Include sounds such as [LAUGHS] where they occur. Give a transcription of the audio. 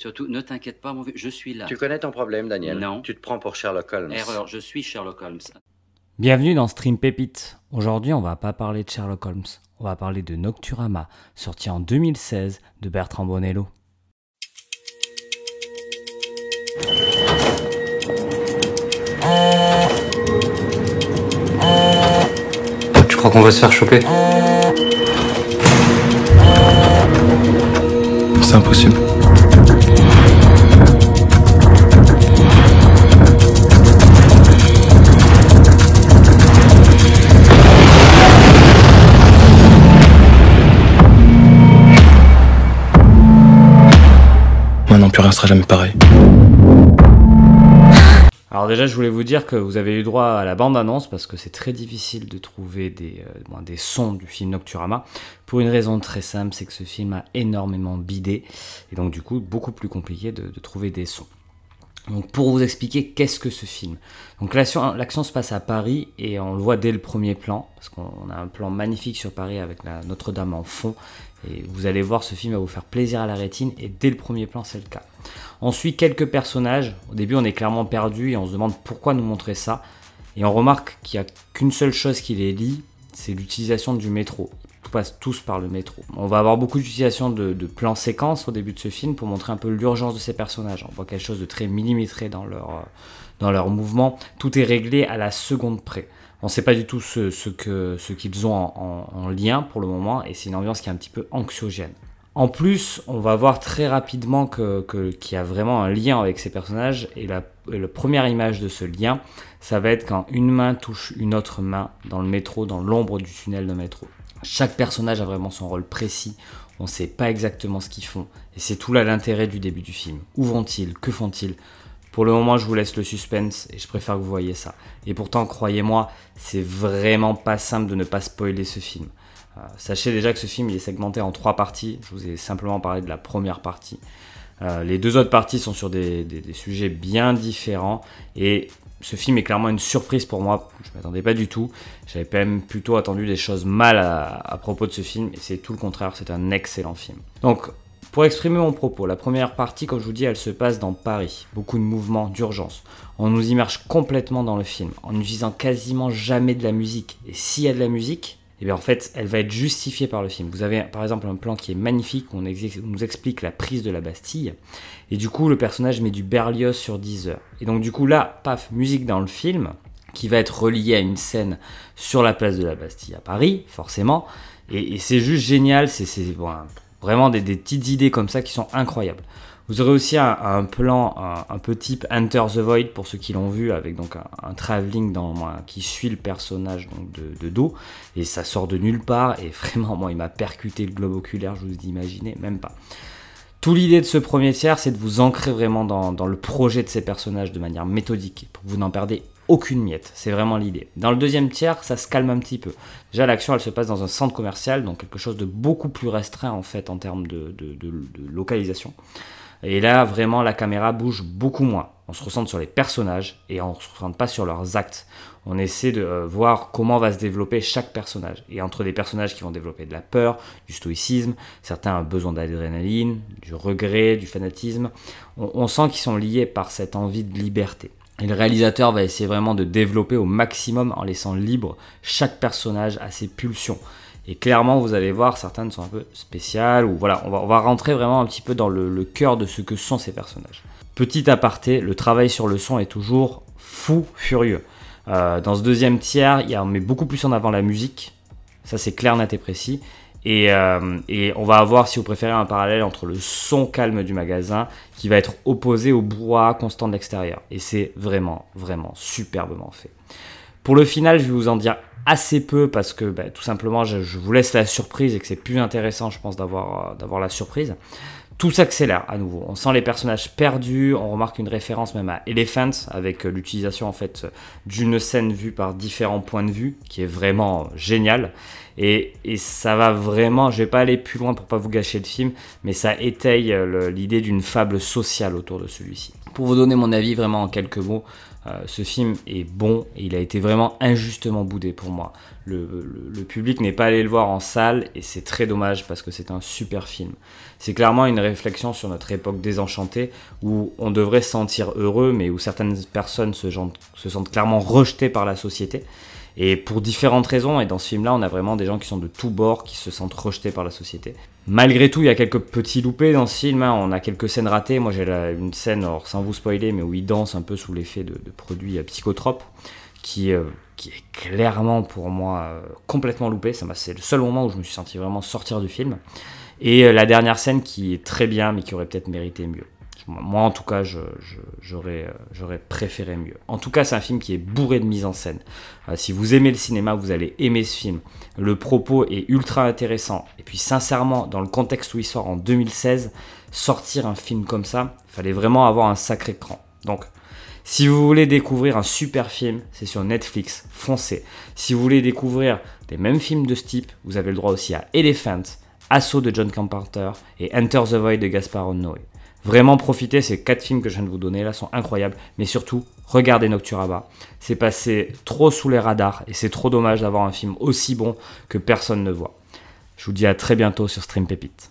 Surtout, ne t'inquiète pas, mon vieux, je suis là. Tu connais ton problème, Daniel Non. Tu te prends pour Sherlock Holmes. Erreur, je suis Sherlock Holmes. Bienvenue dans Stream Pépite. Aujourd'hui, on va pas parler de Sherlock Holmes, on va parler de Nocturama, sorti en 2016 de Bertrand Bonello. Tu crois qu'on va se faire choper? C'est impossible. Sera jamais pareil. Alors déjà, je voulais vous dire que vous avez eu droit à la bande-annonce parce que c'est très difficile de trouver des, euh, des sons du film Nocturama pour une raison très simple, c'est que ce film a énormément bidé et donc du coup beaucoup plus compliqué de trouver des sons. Donc pour vous expliquer qu'est-ce que ce film. Donc l'action, se passe à Paris et on le voit dès le premier plan parce qu'on a un plan magnifique sur Paris avec la Notre-Dame en fond et vous allez voir ce film va vous faire plaisir à la rétine et dès le premier plan c'est le cas. On suit quelques personnages. Au début, on est clairement perdu et on se demande pourquoi nous montrer ça. Et on remarque qu'il n'y a qu'une seule chose qui les lie, c'est l'utilisation du métro. Passent tous par le métro. On va avoir beaucoup d'utilisation de, plans séquences au début de ce film pour montrer un peu l'urgence de ces personnages. On voit quelque chose de très millimétré dans leur, euh, dans mouvement. Tout est réglé à la seconde près. On ne sait pas du tout ce, qu'ils ont en, en- en lien pour le moment et c'est une ambiance qui est un petit peu anxiogène. En plus, on va voir très rapidement que- que- qu'il y a vraiment un lien avec ces personnages et la, et la première image de ce lien, ça va être quand une main touche une autre main dans le métro, dans l'ombre du tunnel de métro. Chaque personnage a vraiment son rôle précis, on ne sait pas exactement ce qu'ils font et c'est tout là l'intérêt du début du film. Où vont-ils? Que font-ils? Pour le moment, je vous laisse le suspense et je préfère que vous voyez ça. Et pourtant, croyez-moi, c'est vraiment pas simple de ne pas spoiler ce film. Euh, sachez déjà que ce film il est segmenté en trois parties. Je vous ai simplement parlé de la première partie. Euh, les deux autres parties sont sur des, des- des sujets bien différents et ce film est clairement une surprise pour moi. Je ne m'attendais pas du tout. J'avais même plutôt attendu des choses mal à, propos de ce film et c'est tout le contraire. C'est un excellent film. Donc, pour exprimer mon propos, la première partie, comme je vous dis, elle se passe dans Paris. Beaucoup de mouvements, d'urgence. On nous immerge complètement dans le film, en n'utilisant quasiment jamais de la musique. Et s'il y a de la musique, eh bien en fait, elle va être justifiée par le film. Vous avez par exemple un plan qui est magnifique, où on, nous explique la prise de la Bastille. Et du coup, le personnage met du Berlioz sur 10 heures. Et donc du coup, là, paf, musique dans le film, qui va être reliée à une scène sur la place de la Bastille à Paris, forcément. Et, et c'est juste génial, c'est vraiment des petites idées comme ça qui sont incroyables. Vous aurez aussi un, plan un, peu type Enter the Void pour ceux qui l'ont vu, avec donc un, un travelling qui suit le personnage de, de dos, et ça sort de nulle part, et [LAUGHS] vraiment, moi, il m'a percuté le globe oculaire, je vous imaginez, même pas. Tout l'idée de ce premier tiers, c'est de vous ancrer vraiment dans, le projet de ces personnages de manière méthodique, pour que vous n'en perdez aucune miette. C'est vraiment l'idée. Dans le deuxième tiers, ça se calme un petit peu. Déjà, l'action, elle se passe dans un centre commercial, donc quelque chose de beaucoup plus restreint en fait en termes de localisation. Et là, vraiment, la caméra bouge beaucoup moins. On se ressente sur les personnages et on ne se ressente pas sur leurs actes. On essaie de euh, voir comment va se développer chaque personnage. Et entre des personnages qui vont développer de la peur, du stoïcisme, certains ont besoin d'adrénaline, du regret, du fanatisme, on, on sent qu'ils sont liés par cette envie de liberté. Et le réalisateur va essayer vraiment de développer au maximum en laissant libre chaque personnage à ses pulsions. Et clairement, vous allez voir, certaines sont un peu spéciales, ou voilà, on va, rentrer vraiment un petit peu dans le, cœur de ce que sont ces personnages. Petit aparté, le travail sur le son est toujours fou furieux. Euh, dans ce deuxième tiers, il y a, on met beaucoup plus en avant la musique, ça c'est clair, net et précis. Et, euh, on va avoir, si vous préférez, un parallèle entre le son calme du magasin qui va être opposé au brouhaha constant de l'extérieur. Et c'est vraiment, vraiment superbement fait. Pour le final, je vais vous en dire assez peu parce que bah, tout simplement, je, vous laisse la surprise et que c'est plus intéressant, je pense, d'avoir euh, la surprise. Tout s'accélère à nouveau. On sent les personnages perdus. On remarque une référence même à Elephant avec euh, l'utilisation en fait d'une scène vue par différents points de vue, qui est vraiment génial. Et, et, ça va vraiment, je vais pas aller plus loin pour pas vous gâcher le film, mais ça étaye l'idée d'une fable sociale autour de celui-ci. Pour vous donner mon avis vraiment en quelques mots, euh, ce film est bon et il a été vraiment injustement boudé pour moi. Le, public n'est pas allé le voir en salle et c'est très dommage parce que c'est un super film. C'est clairement une réflexion sur notre époque désenchantée où on devrait se sentir heureux mais où certaines personnes se, se sentent clairement rejetées par la société. Et pour différentes raisons, et dans ce film-là, on a vraiment des gens qui sont de tous bords, qui se sentent rejetés par la société. Malgré tout, il y a quelques petits loupés dans ce film, hein. on a quelques scènes ratées. Moi, j'ai une scène, alors, sans vous spoiler, mais où il danse un peu sous l'effet de, produits euh, psychotropes, qui, euh, qui est clairement pour moi euh, complètement loupé. C'est le seul moment où je me suis senti vraiment sortir du film. Et la dernière scène qui est très bien, mais qui aurait peut-être mérité mieux. Moi, en tout cas, euh, j'aurais préféré mieux. En tout cas, c'est un film qui est bourré de mise en scène. Euh, si vous aimez le cinéma, vous allez aimer ce film. Le propos est ultra intéressant. Et puis, sincèrement, dans le contexte où il sort en 2016, sortir un film comme ça, fallait vraiment avoir un sacré cran. Donc, si vous voulez découvrir un super film, c'est sur Netflix, foncez. Si vous voulez découvrir des mêmes films de ce type, vous avez le droit aussi à Elephant, Assaut de John Carpenter et Enter the Void de Gaspar Noé. Vraiment profitez, ces quatre films que je viens de vous donner là sont incroyables, mais surtout, regardez Nocturaba. C'est passé trop sous les radars et c'est trop dommage d'avoir un film aussi bon que personne ne voit. Je vous dis à très bientôt sur Stream Pépite.